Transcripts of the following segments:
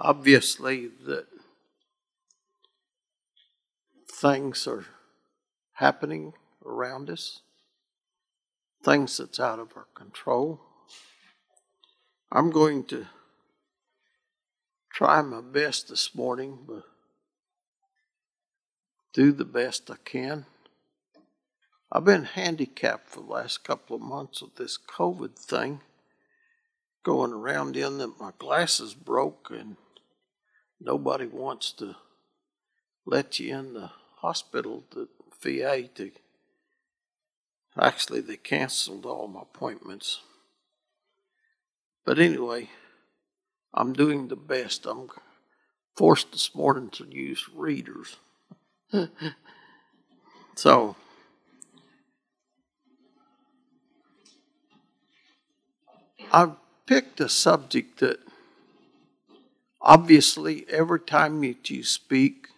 obviously that things are happening around us, things that's out of our control. I'm going to try my best this morning, but do the best I can. I've been handicapped for the last couple of months with this COVID thing going around in that my glasses broke and nobody wants to let you in the hospital, the VA, to actually they canceled all my appointments. But anyway, I'm doing the best. I'm forced this morning to use readers. so I've picked a subject that obviously every time that you speak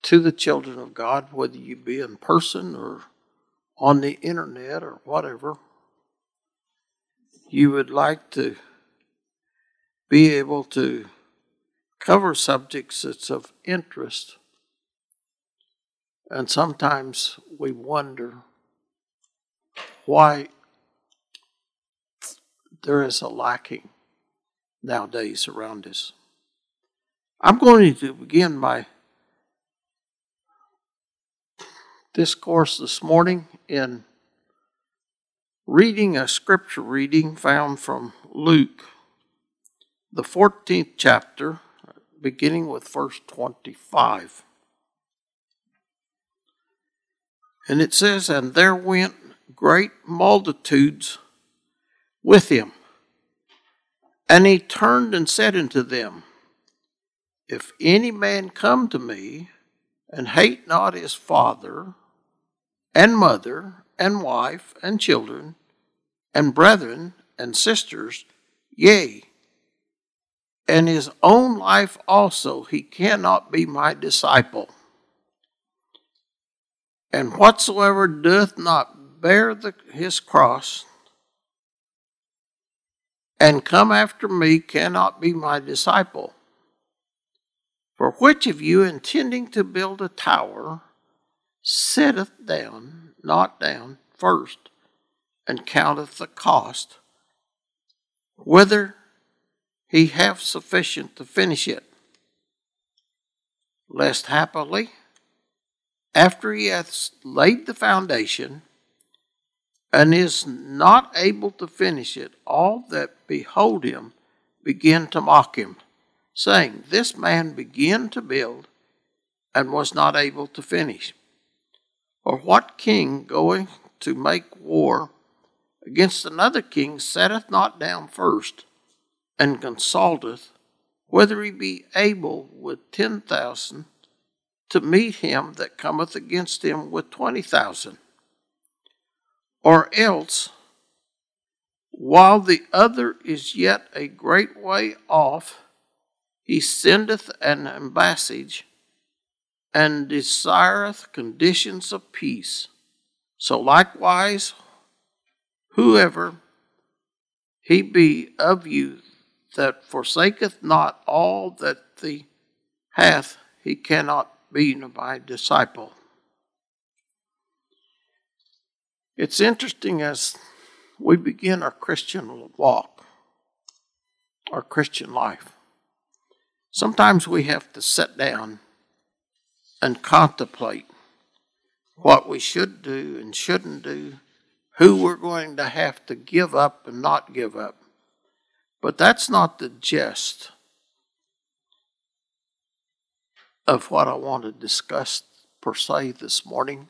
to the children of God, whether you be in person or on the internet or whatever, you would like to be able to cover subjects that's of interest. And sometimes we wonder why there is a lacking nowadays around us. I'm going to begin my discourse this morning in reading a scripture reading found from Luke, the 14th chapter, beginning with verse 25. And it says, And there went great multitudes with him. And he turned and said unto them, If any man come to me and hate not his father and mother and wife and children and brethren and sisters, yea, and his own life also, he cannot be my disciple. And whatsoever doth not bear the, his cross and come after me cannot be my disciple. For which of you, intending to build a tower, sitteth down, not down, first, and counteth the cost, whether he have sufficient to finish it? Lest happily, after he hath laid the foundation, and is not able to finish it, all that behold him begin to mock him, saying, This man began to build and was not able to finish. Or what king going to make war against another king setteth not down first and consulteth whether he be able with ten thousand to meet him that cometh against him with twenty thousand? Or else, while the other is yet a great way off, he sendeth an ambassage and desireth conditions of peace. So likewise, whoever he be of you that forsaketh not all that he hath, he cannot be my disciple. It's interesting as we begin our Christian walk, our Christian life. Sometimes we have to sit down and contemplate what we should do and shouldn't do, who we're going to have to give up and not give up. But that's not the gist of what I want to discuss per se this morning.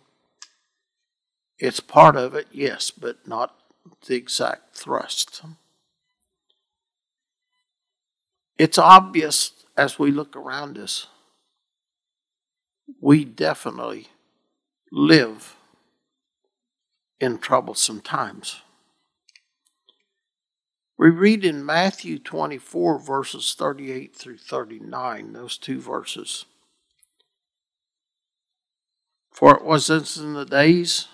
It's part of it, yes, but not the exact thrust. It's obvious as we look around us, we definitely live in troublesome times. We read in Matthew 24, verses 38 through 39, those two verses. For it was as in the days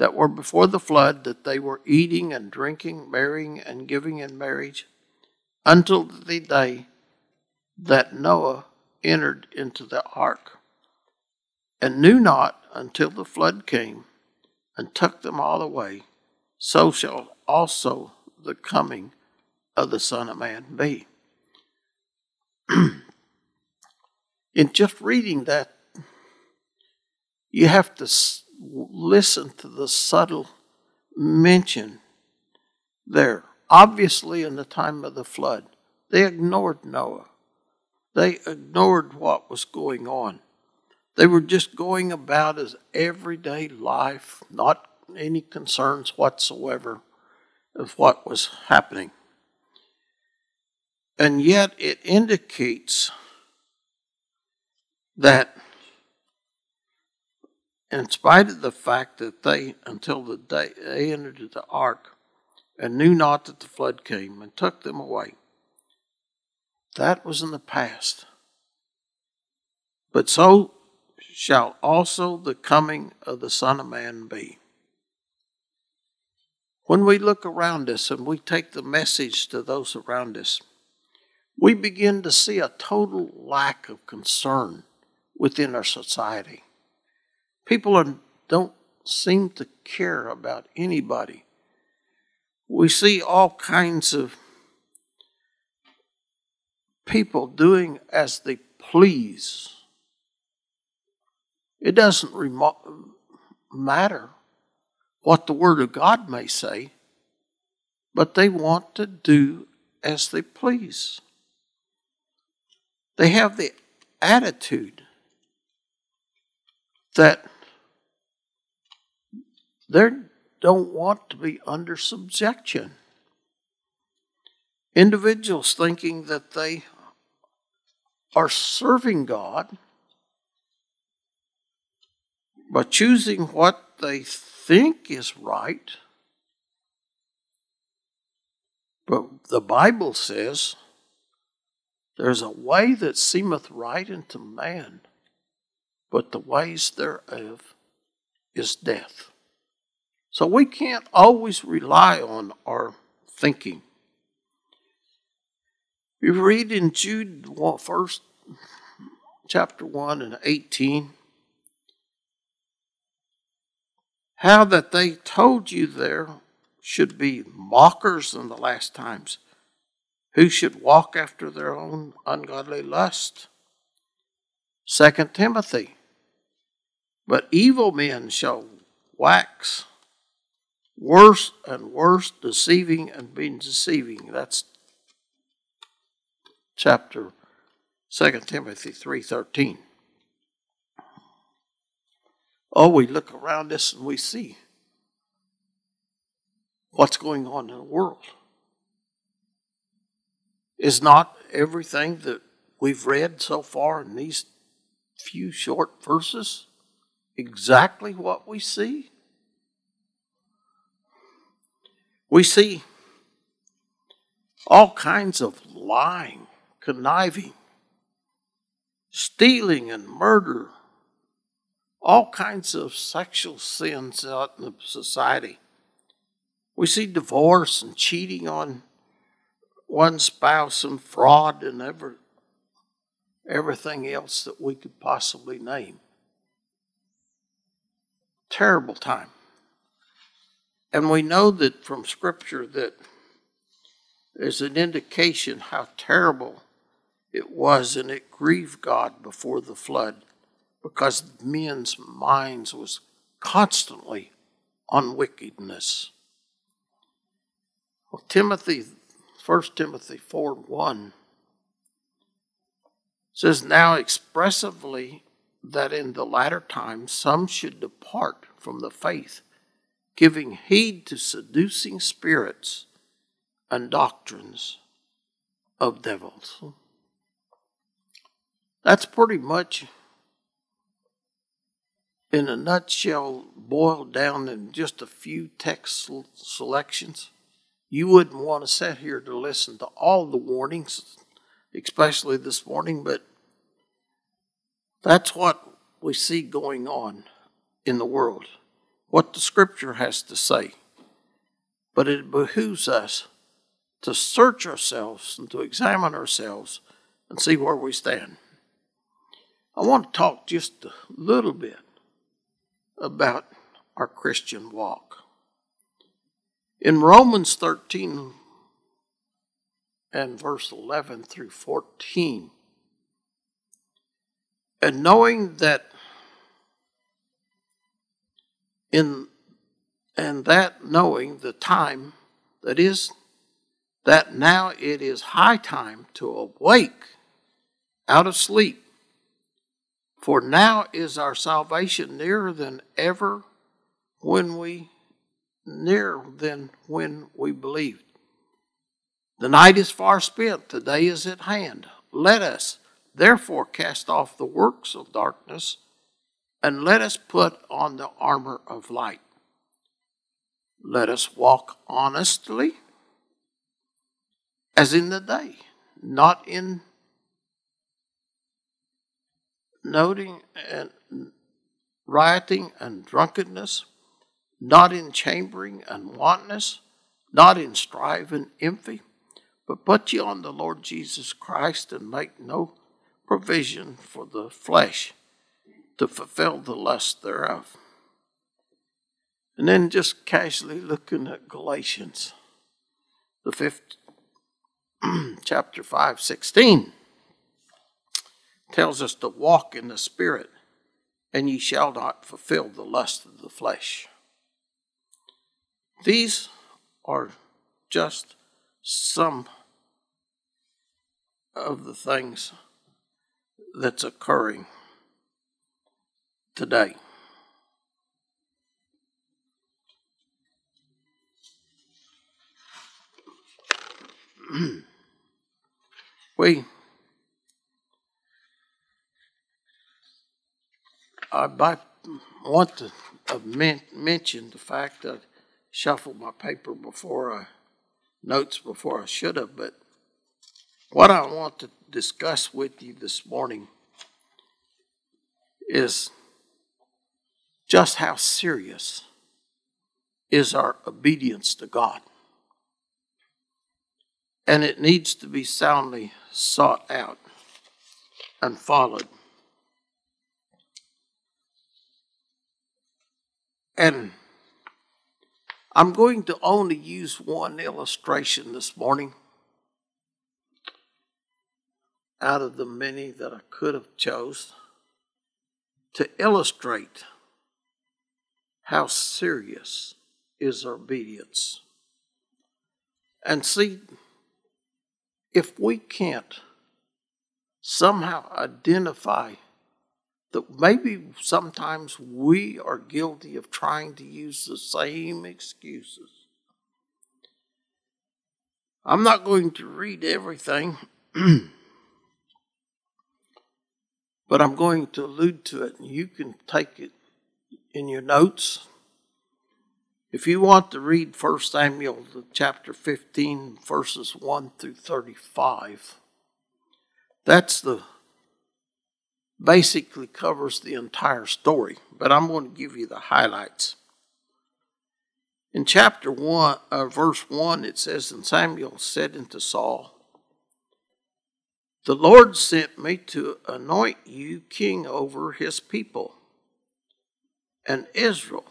that were before the flood, that they were eating and drinking, marrying and giving in marriage, until the day that Noah entered into the ark, and knew not until the flood came and took them all away, so shall also the coming of the Son of Man be. In just reading that, you have to listen to the subtle mention there. Obviously, in the time of the flood, they ignored Noah. They ignored what was going on. They were just going about as everyday life, not any concerns whatsoever of what was happening. And yet it indicates that, in spite of the fact that they, until the day they entered the ark, and knew not that the flood came and took them away, that was in the past. But so shall also the coming of the Son of Man be. When we look around us and we take the message to those around us, we begin to see a total lack of concern within our society. People are, don't seem to care about anybody. We see all kinds of people doing as they please. It doesn't remo- matter what the Word of God may say, but they want to do as they please. They have the attitude that they don't want to be under subjection. Individuals thinking that they are serving God by choosing what they think is right. But the Bible says there's a way that seemeth right unto man, but the ways thereof is death. So we can't always rely on our thinking. We read in Jude first chapter 1 and 18 how that they told you there should be mockers in the last times who should walk after their own ungodly lust. Second Timothy, but evil men shall wax worse and worse, deceiving and being deceiving. That's chapter 2 Timothy 3:13. Oh, we look around us and we see what's going on in the world. Is not everything that we've read so far in these few short verses exactly what we see? We see all kinds of lying, conniving, stealing, and murder, all kinds of sexual sins out in the society. We see divorce and cheating on one spouse and fraud and ever, everything else that we could possibly name. Terrible time. And we know that from Scripture that there's an indication how terrible it was, and it grieved God before the flood because men's minds was constantly on wickedness. Well, Timothy, 1 Timothy 4 1 says, Now expressively that in the latter times some should depart from the faith, giving heed to seducing spirits and doctrines of devils. That's pretty much, in a nutshell, boiled down in just a few text selections. You wouldn't want to sit here to listen to all the warnings, especially this morning, but that's what we see going on in the world, what the scripture has to say. But it behooves us to search ourselves and to examine ourselves and see where we stand. I want to talk just a little bit about our Christian walk. In Romans 13 and verse 11 through 14, and knowing that in and that knowing the time that is that now it is high time to awake out of sleep. For now is our salvation nearer than ever when we nearer than when we believed. The night is far spent the day is at hand. Let us therefore cast off the works of darkness and let us put on the armor of light. Let us walk honestly as in the day, not in noting and rioting and drunkenness, not in chambering and wantonness, not in strife and envy, but put ye on the Lord Jesus Christ and make no provision for the flesh to fulfill the lust thereof. And then just casually looking at Galatians, the fifth chapter 5, 16 tells us to walk in the Spirit, and ye shall not fulfill the lust of the flesh. These are just some of the things that's occurring today. we I want to mention the fact that I shuffled my paper before I notes before I should have, but what I want to discuss with you this morning is just how serious is our obedience to God and it needs to be soundly sought out and followed. And I'm going to only use one illustration this morning out of the many that I could have chose to illustrate how serious is obedience. And see, if we can't somehow identify that maybe sometimes we are guilty of trying to use the same excuses. I'm not going to read everything, but I'm going to allude to it, and you can take it in your notes if you want to read 1 Samuel chapter 15, verses 1 through 35, that's the basically covers the entire story, but I'm going to give you the highlights. In chapter 1, uh, verse 1, it says, And Samuel said unto Saul, The Lord sent me to anoint you king over his people and Israel.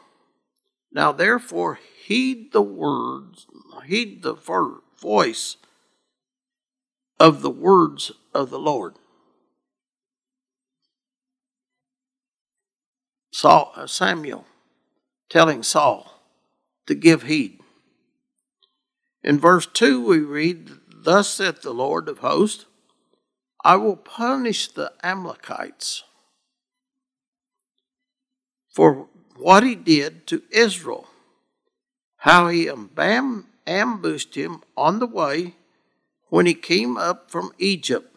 Now, therefore, heed the words, heed the voice of the words of the Lord. Saul, uh, Samuel telling Saul to give heed. In verse 2, we read, Thus saith the Lord of hosts, I will punish the Amalekites for what he did to Israel, how he ambushed him on the way when he came up from Egypt,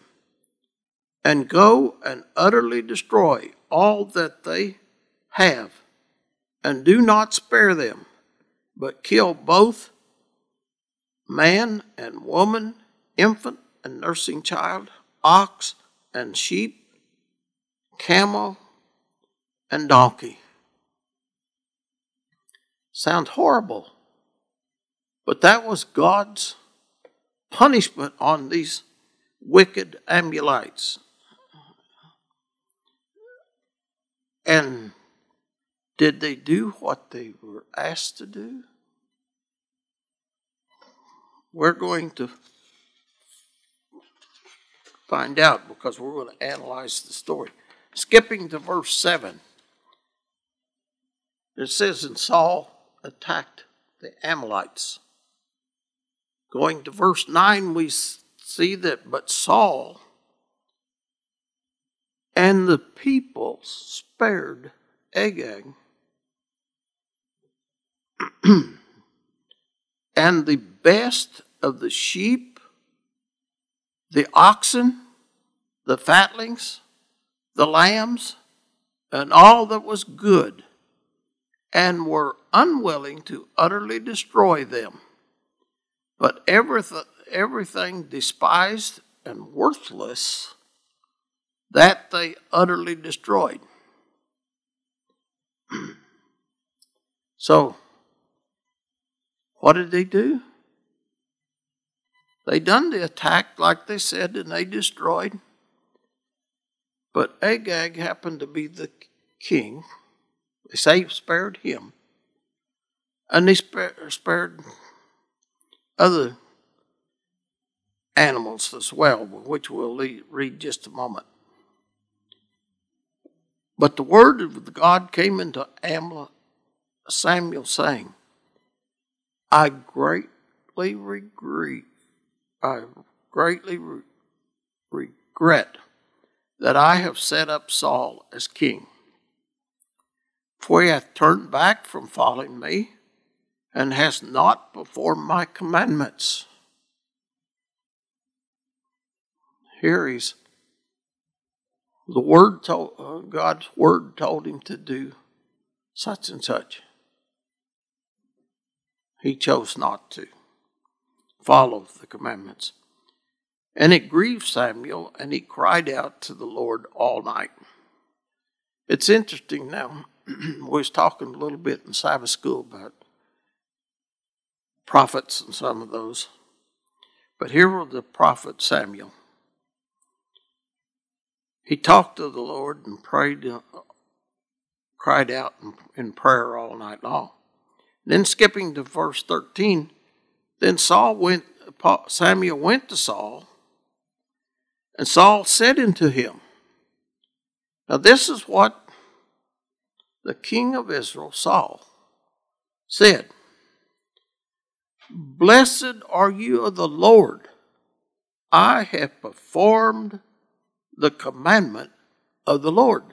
and go and utterly destroy all that they have, and do not spare them, but kill both man and woman, infant and nursing child, ox and sheep, camel and donkey. Sounds horrible. But that was God's punishment on these wicked Amalekites. And did they do what they were asked to do? We're going to find out because we're going to analyze the story. Skipping to verse 7, it says, And Saul attacked the Amalekites. Going to verse 9, we see that, but Saul and the people spared Agag and the best of the sheep, the oxen, the fatlings, the lambs, and all that was good, and were unwilling to utterly destroy them. But everything, everything despised and worthless, that they utterly destroyed. so, what did they do? They done the attack like they said, and they destroyed. But Agag happened to be the king. They say spared him. And they spared other animals as well, which we'll read just a moment. But the word of God came into Samuel saying, I greatly regret, I greatly re- regret that I have set up Saul as king. For he hath turned back from following me, and has not performed my commandments. Here he's the word told uh, God's word told him to do such and such. He chose not to follow the commandments. And it grieved Samuel, and he cried out to the Lord all night. It's interesting now. we was talking a little bit in Sabbath school about prophets and some of those. But here was the prophet Samuel. He talked to the Lord and prayed, uh, cried out in prayer all night long. Then skipping to verse 13, then Saul went, Samuel went to Saul, and Saul said unto him, Now this is what the king of Israel, Saul, said Blessed are you of the Lord. I have performed the commandment of the Lord.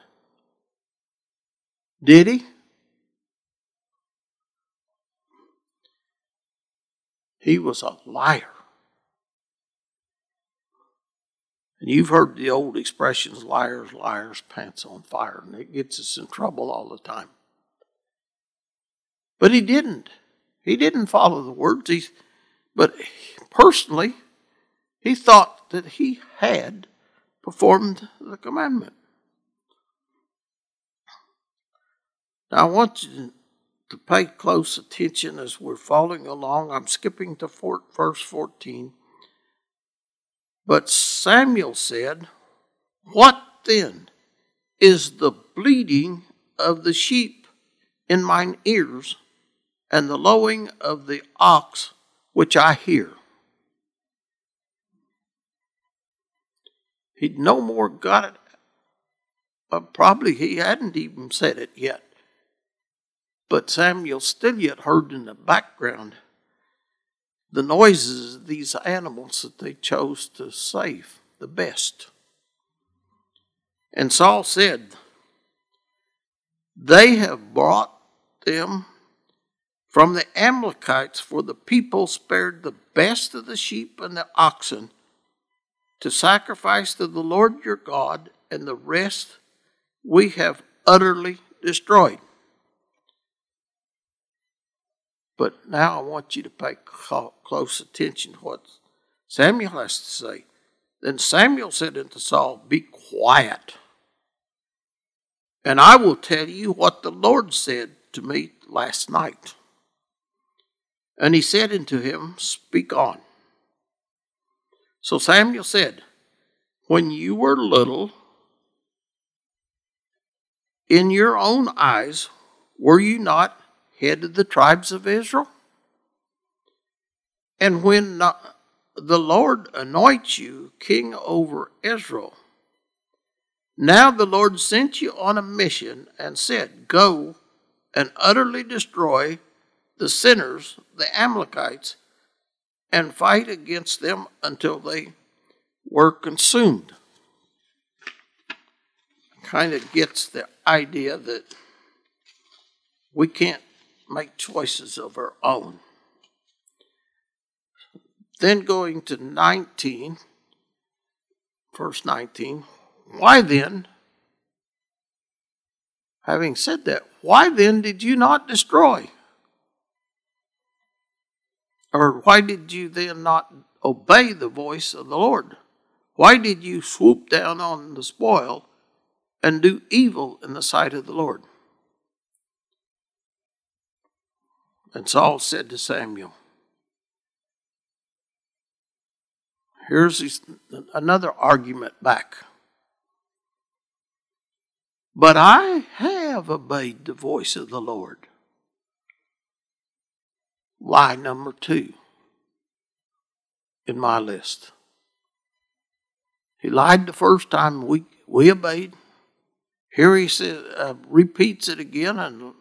Did he? He was a liar. And you've heard the old expressions liars, liars, pants on fire, and it gets us in trouble all the time. But he didn't. He didn't follow the words. He, but personally, he thought that he had performed the commandment. Now, I want you to pay close attention as we're following along. I'm skipping to verse 14. But Samuel said, What then is the bleating of the sheep in mine ears, and the lowing of the ox which I hear? He'd no more got it. Uh, probably he hadn't even said it yet. But Samuel still yet heard in the background the noises of these animals that they chose to save the best. And Saul said, They have brought them from the Amalekites, for the people spared the best of the sheep and the oxen to sacrifice to the Lord your God, and the rest we have utterly destroyed. But now I want you to pay close attention to what Samuel has to say. Then Samuel said unto Saul, Be quiet, and I will tell you what the Lord said to me last night. And he said unto him, Speak on. So Samuel said, When you were little, in your own eyes, were you not head of the tribes of Israel? And when the Lord anoints you king over Israel, now the Lord sent you on a mission and said, Go and utterly destroy the sinners, the Amalekites, and fight against them until they were consumed. Kind of gets the idea that we can't make choices of our own. Then going to 19, verse 19, why then, having said that, why then did you not destroy? Or why did you then not obey the voice of the Lord? Why did you swoop down on the spoil and do evil in the sight of the Lord? And Saul said to Samuel, Here's another argument back. But I have obeyed the voice of the Lord. Lie number two in my list. He lied the first time we, we obeyed. Here he uh, repeats it again and,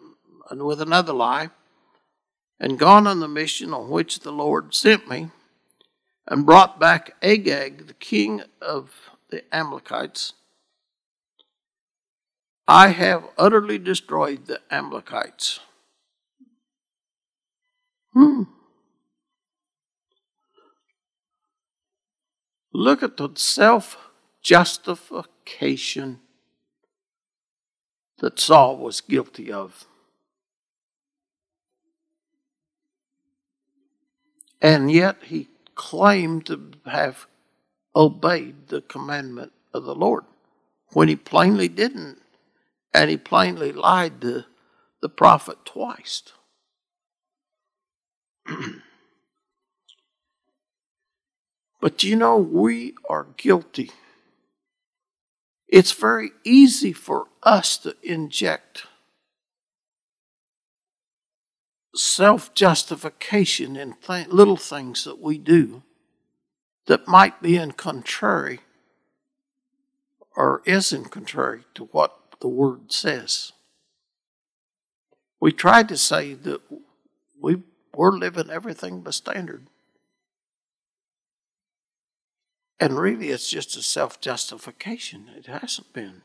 and with another lie. And gone on the mission on which the Lord sent me, and brought back Agag, the king of the Amalekites. I have utterly destroyed the Amalekites. Hmm. Look at the self justification that Saul was guilty of. And yet he claimed to have obeyed the commandment of the Lord when he plainly didn't. And he plainly lied to the prophet twice. but you know, we are guilty. It's very easy for us to inject self justification in th- little things that we do that might be in contrary or is in contrary to what the Word says. We try to say that we we're living everything by standard. And really, it's just a self justification. It hasn't been.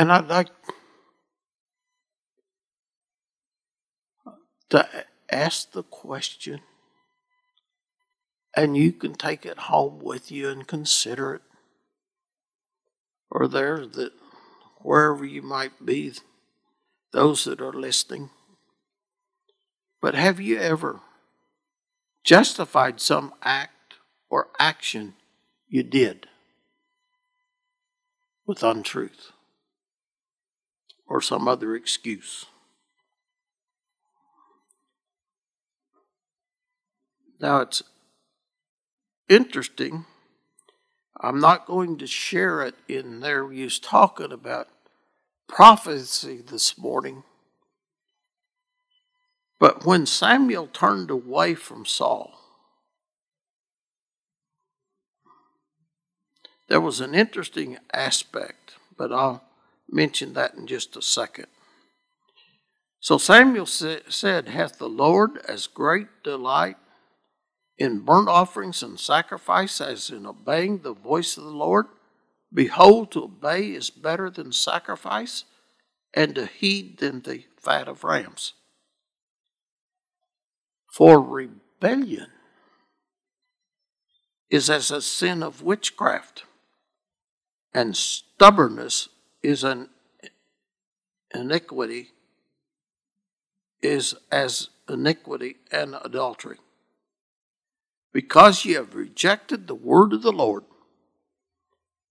And I'd like to ask the question, and you can take it home with you and consider it. Or there that wherever you might be, those that are listening. But have you ever justified some act or action you did with untruth or some other excuse? Now it's interesting. I'm not going to share it in there. He's talking about prophecy this morning. But when Samuel turned away from Saul, there was an interesting aspect, but I'll mention that in just a second. So Samuel said, Hath the Lord as great delight in burnt offerings and sacrifice as in obeying the voice of the Lord? Behold, to obey is better than sacrifice, and to heed than the fat of rams. For rebellion is as a sin of witchcraft, and stubbornness is an iniquity, is as iniquity and adultery. Because ye have rejected the word of the Lord,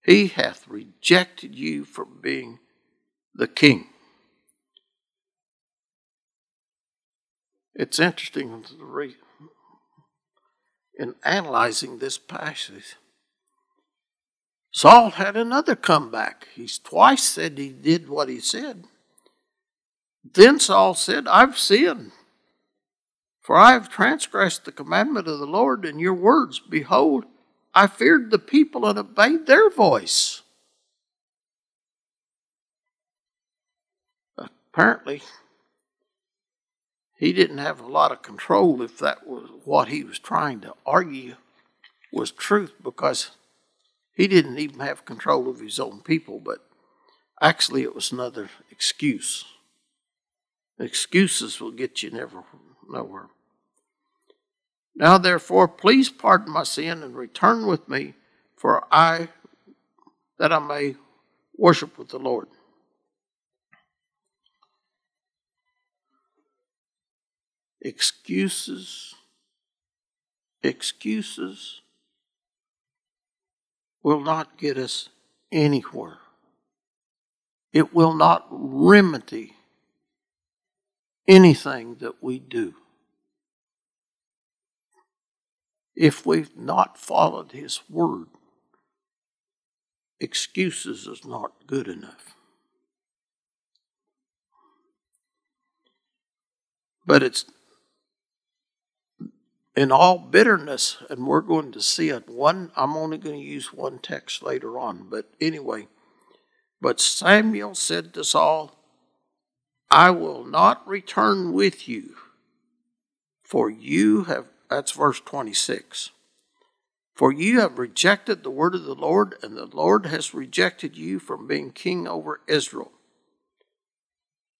he hath rejected you from being the king. It's interesting to read in analyzing this passage. Saul had another comeback. He's twice said he did what he said. Then Saul said, I've sinned, for I have transgressed the commandment of the Lord in your words. Behold, I feared the people and obeyed their voice. Apparently, he didn't have a lot of control if that was what he was trying to argue was truth because he didn't even have control of his own people, but actually it was another excuse. Excuses will get you never nowhere. Now therefore, please pardon my sin and return with me, for I that I may worship with the Lord. Excuses, excuses will not get us anywhere. It will not remedy anything that we do. If we've not followed His Word, excuses is not good enough. But it's in all bitterness, and we're going to see it. One, I'm only going to use one text later on, but anyway. But Samuel said to Saul, I will not return with you, for you have, that's verse 26. For you have rejected the word of the Lord, and the Lord has rejected you from being king over Israel.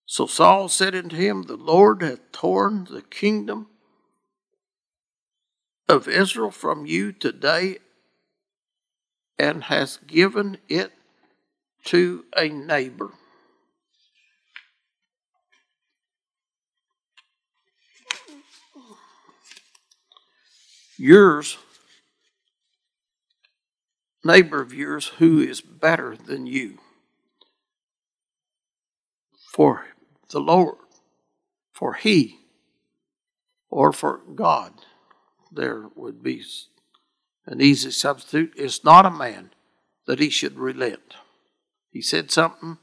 So Saul said unto him, The Lord hath torn the kingdom of Israel from you today and has given it to a neighbor. yours, neighbor of yours, who is better than you. For the Lord, for He, or for God, there would be an easy substitute. It's not a man that he should relent. He said something,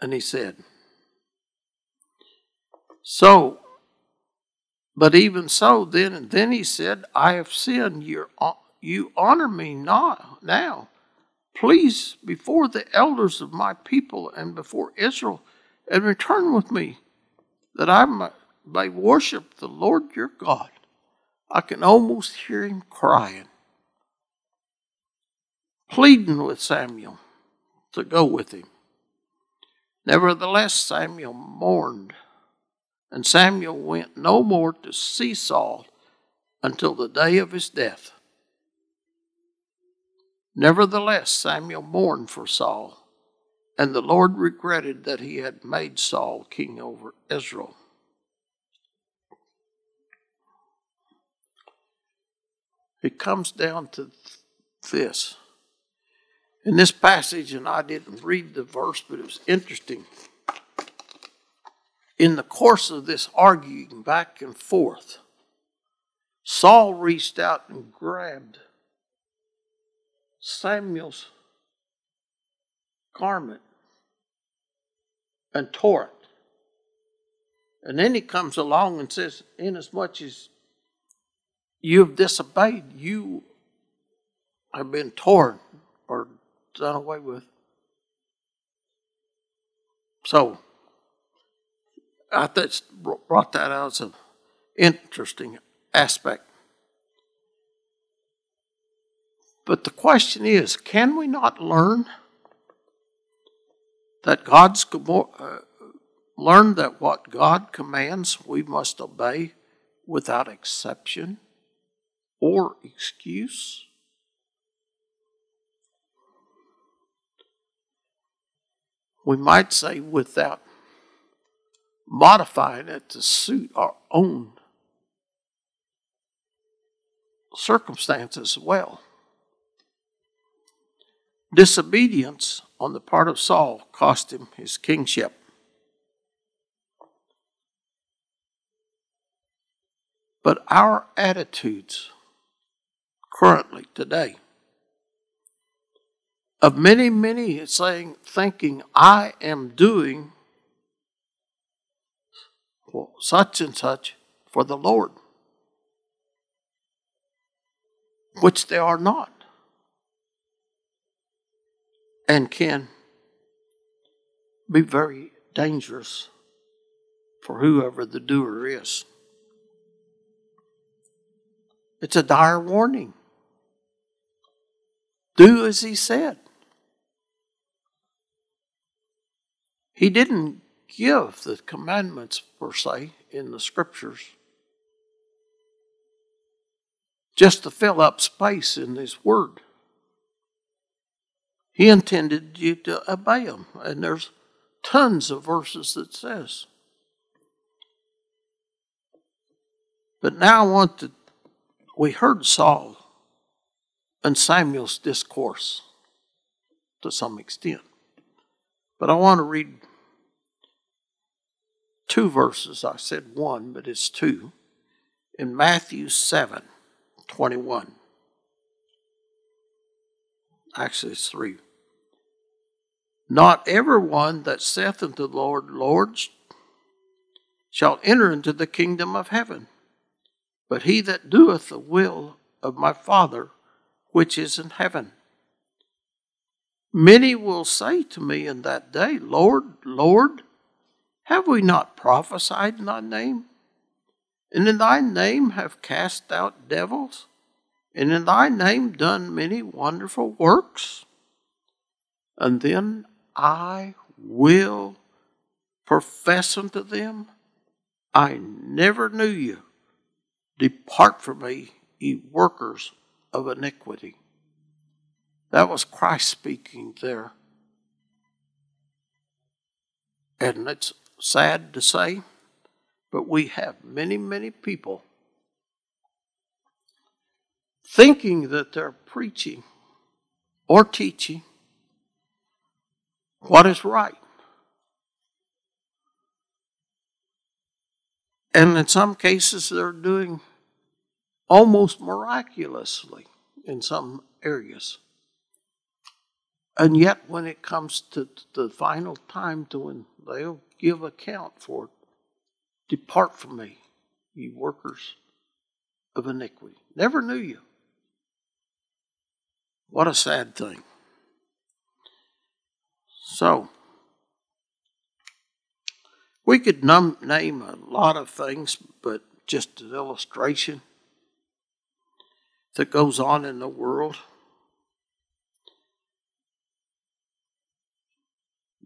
and he said, So but even so, then and then he said, I have sinned. You're, you honor me not now. Please, before the elders of my people and before Israel, and return with me, that I may worship the Lord your God. I can almost hear him crying, pleading with Samuel to go with him. Nevertheless, Samuel mourned and Samuel went no more to see Saul until the day of his death. Nevertheless, Samuel mourned for Saul, and the Lord regretted that he had made Saul king over Israel. It comes down to this. In this passage, and I didn't read the verse, but it was interesting in the course of this arguing back and forth, Saul reached out and grabbed Samuel's garment and tore it. And then he comes along and says, Inasmuch as you have disobeyed, you have been torn or done away with. So, I just brought that out as an interesting aspect. But the question is can we not learn that God's uh, learn that what God commands we must obey without exception or excuse? We might say without modifying it to suit our own circumstances as well. Disobedience on the part of Saul cost him his kingship. But our attitudes currently, today, of many, many saying, thinking, I am doing such and such for the Lord, which they are not, and can be very dangerous for whoever the doer is. It's a dire warning. Do as he said. He didn't give the commandments per se in the scriptures just to fill up space in his word. He intended you to obey them, and there's tons of verses that says. But now I want to we heard Saul and Samuel's discourse to some extent. But I want to read two verses. I said one, but it's two. In Matthew 7 21. Actually, it's three. Not everyone that saith unto the Lord, Lord, shall enter into the kingdom of heaven, but he that doeth the will of my Father which is in heaven. Many will say to me in that day, Lord, Lord, have we not prophesied in thy name? And in thy name have cast out devils? And in thy name done many wonderful works? And then I will profess unto them, I never knew you. Depart from me, ye workers of iniquity. That was Christ speaking there. And it's sad to say, but we have many, many people thinking that they're preaching or teaching what is right. And in some cases, they're doing almost miraculously in some areas. And yet, when it comes to the final time to when they'll give account for it. Depart from me, ye workers of iniquity. Never knew you. What a sad thing. So, we could num- name a lot of things, but just an illustration that goes on in the world.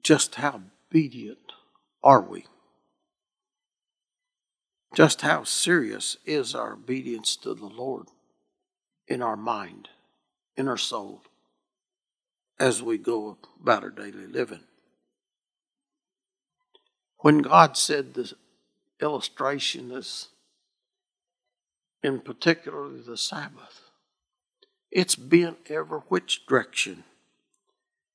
Just how obedient are we? Just how serious is our obedience to the Lord in our mind, in our soul, as we go about our daily living? When God said the illustration is, in particular, the Sabbath, it's been ever which direction.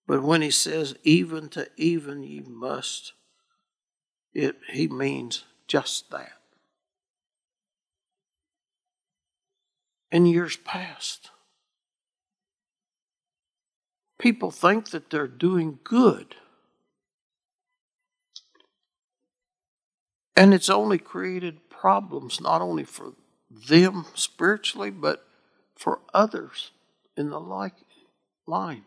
But when he says, even to even ye must it, he means just that. In years past, people think that they're doing good. And it's only created problems not only for them spiritually, but for others in the like line.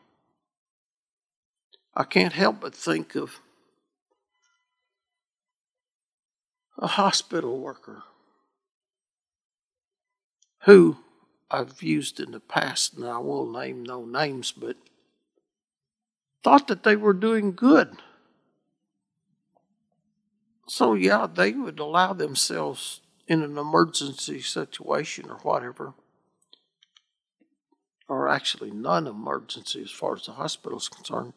I can't help but think of a hospital worker who I've used in the past, and I will name no names, but thought that they were doing good. So, yeah, they would allow themselves in an emergency situation or whatever, or actually non emergency as far as the hospital is concerned,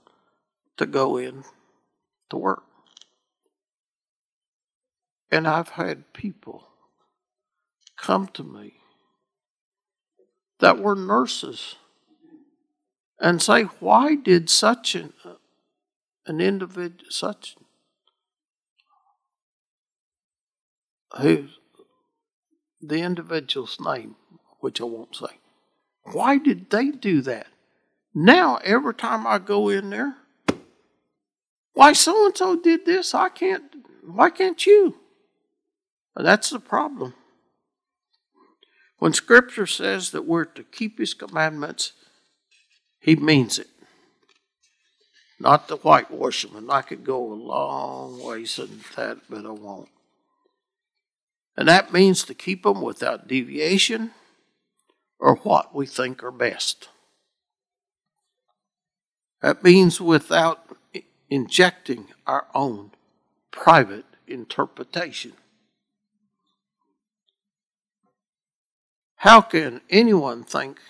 to go in to work. And I've had people come to me that were nurses and say, Why did such an, uh, an individual, such who the individual's name, which I won't say. Why did they do that? Now, every time I go in there, why so and so did this? I can't. Why can't you? That's the problem. When Scripture says that we're to keep His commandments, He means it. Not the whitewashing. And I could go a long ways in that, but I won't. And that means to keep them without deviation or what we think are best. That means without injecting our own private interpretation. How can anyone think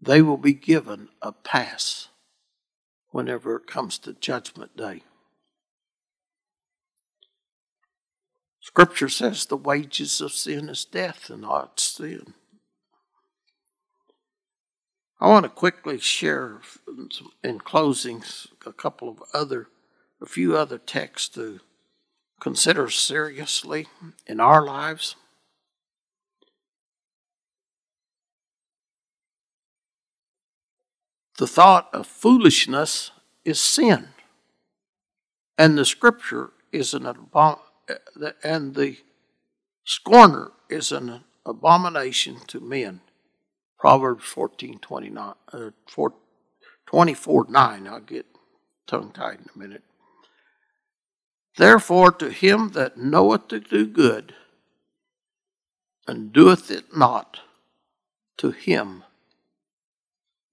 they will be given a pass whenever it comes to Judgment Day? Scripture says the wages of sin is death, and not sin. I want to quickly share, in closing, a couple of other, a few other texts to consider seriously in our lives. The thought of foolishness is sin, and the scripture is an abomination, and the scorner is an abomination to men. Proverbs 14, 29, uh, 4, 24, 9. I'll get tongue tied in a minute. Therefore, to him that knoweth to do good and doeth it not, to him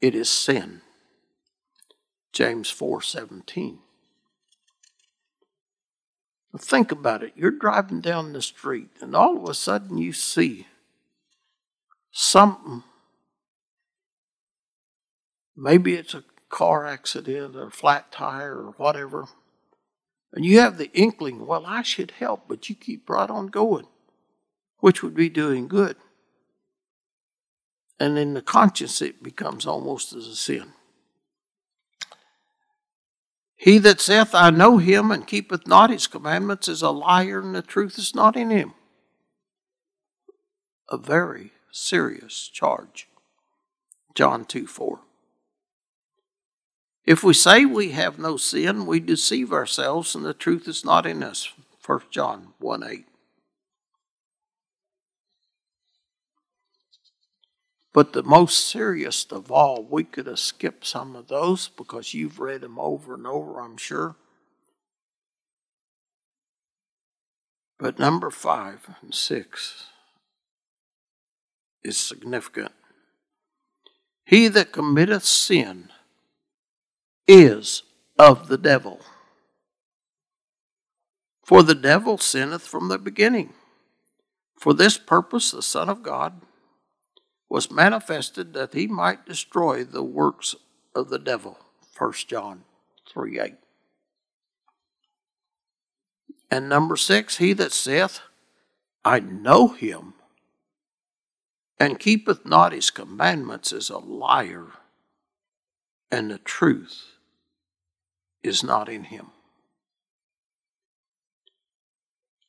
it is sin. James 4 17. Think about it. You're driving down the street, and all of a sudden you see something Maybe it's a car accident or a flat tire or whatever. And you have the inkling, well, I should help, but you keep right on going, which would be doing good. And in the conscience, it becomes almost as a sin. He that saith, I know him, and keepeth not his commandments, is a liar, and the truth is not in him. A very serious charge. John 2 4. If we say we have no sin, we deceive ourselves and the truth is not in us. 1 John 1 8. But the most serious of all, we could have skipped some of those because you've read them over and over, I'm sure. But number five and six is significant. He that committeth sin is of the devil. For the devil sinneth from the beginning. For this purpose the Son of God was manifested that he might destroy the works of the devil. 1 John 3 8. And number six, he that saith, I know him, and keepeth not his commandments is a liar, and the truth is not in him.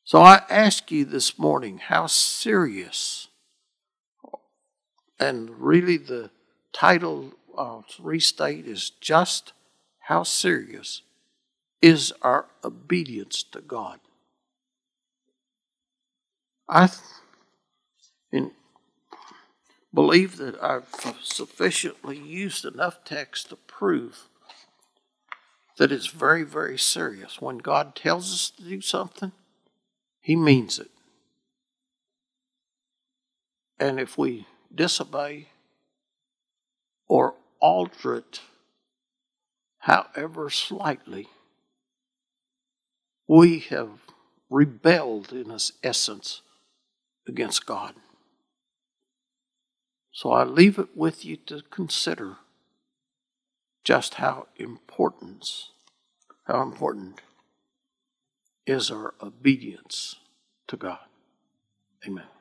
So I ask you this morning how serious, and really the title of restate is just how serious is our obedience to God. I in, believe that I've sufficiently used enough text to prove that it's very, very serious. When God tells us to do something, He means it. And if we disobey or alter it, however slightly, we have rebelled in its essence against God. So I leave it with you to consider just how important, how important is our obedience to God. Amen.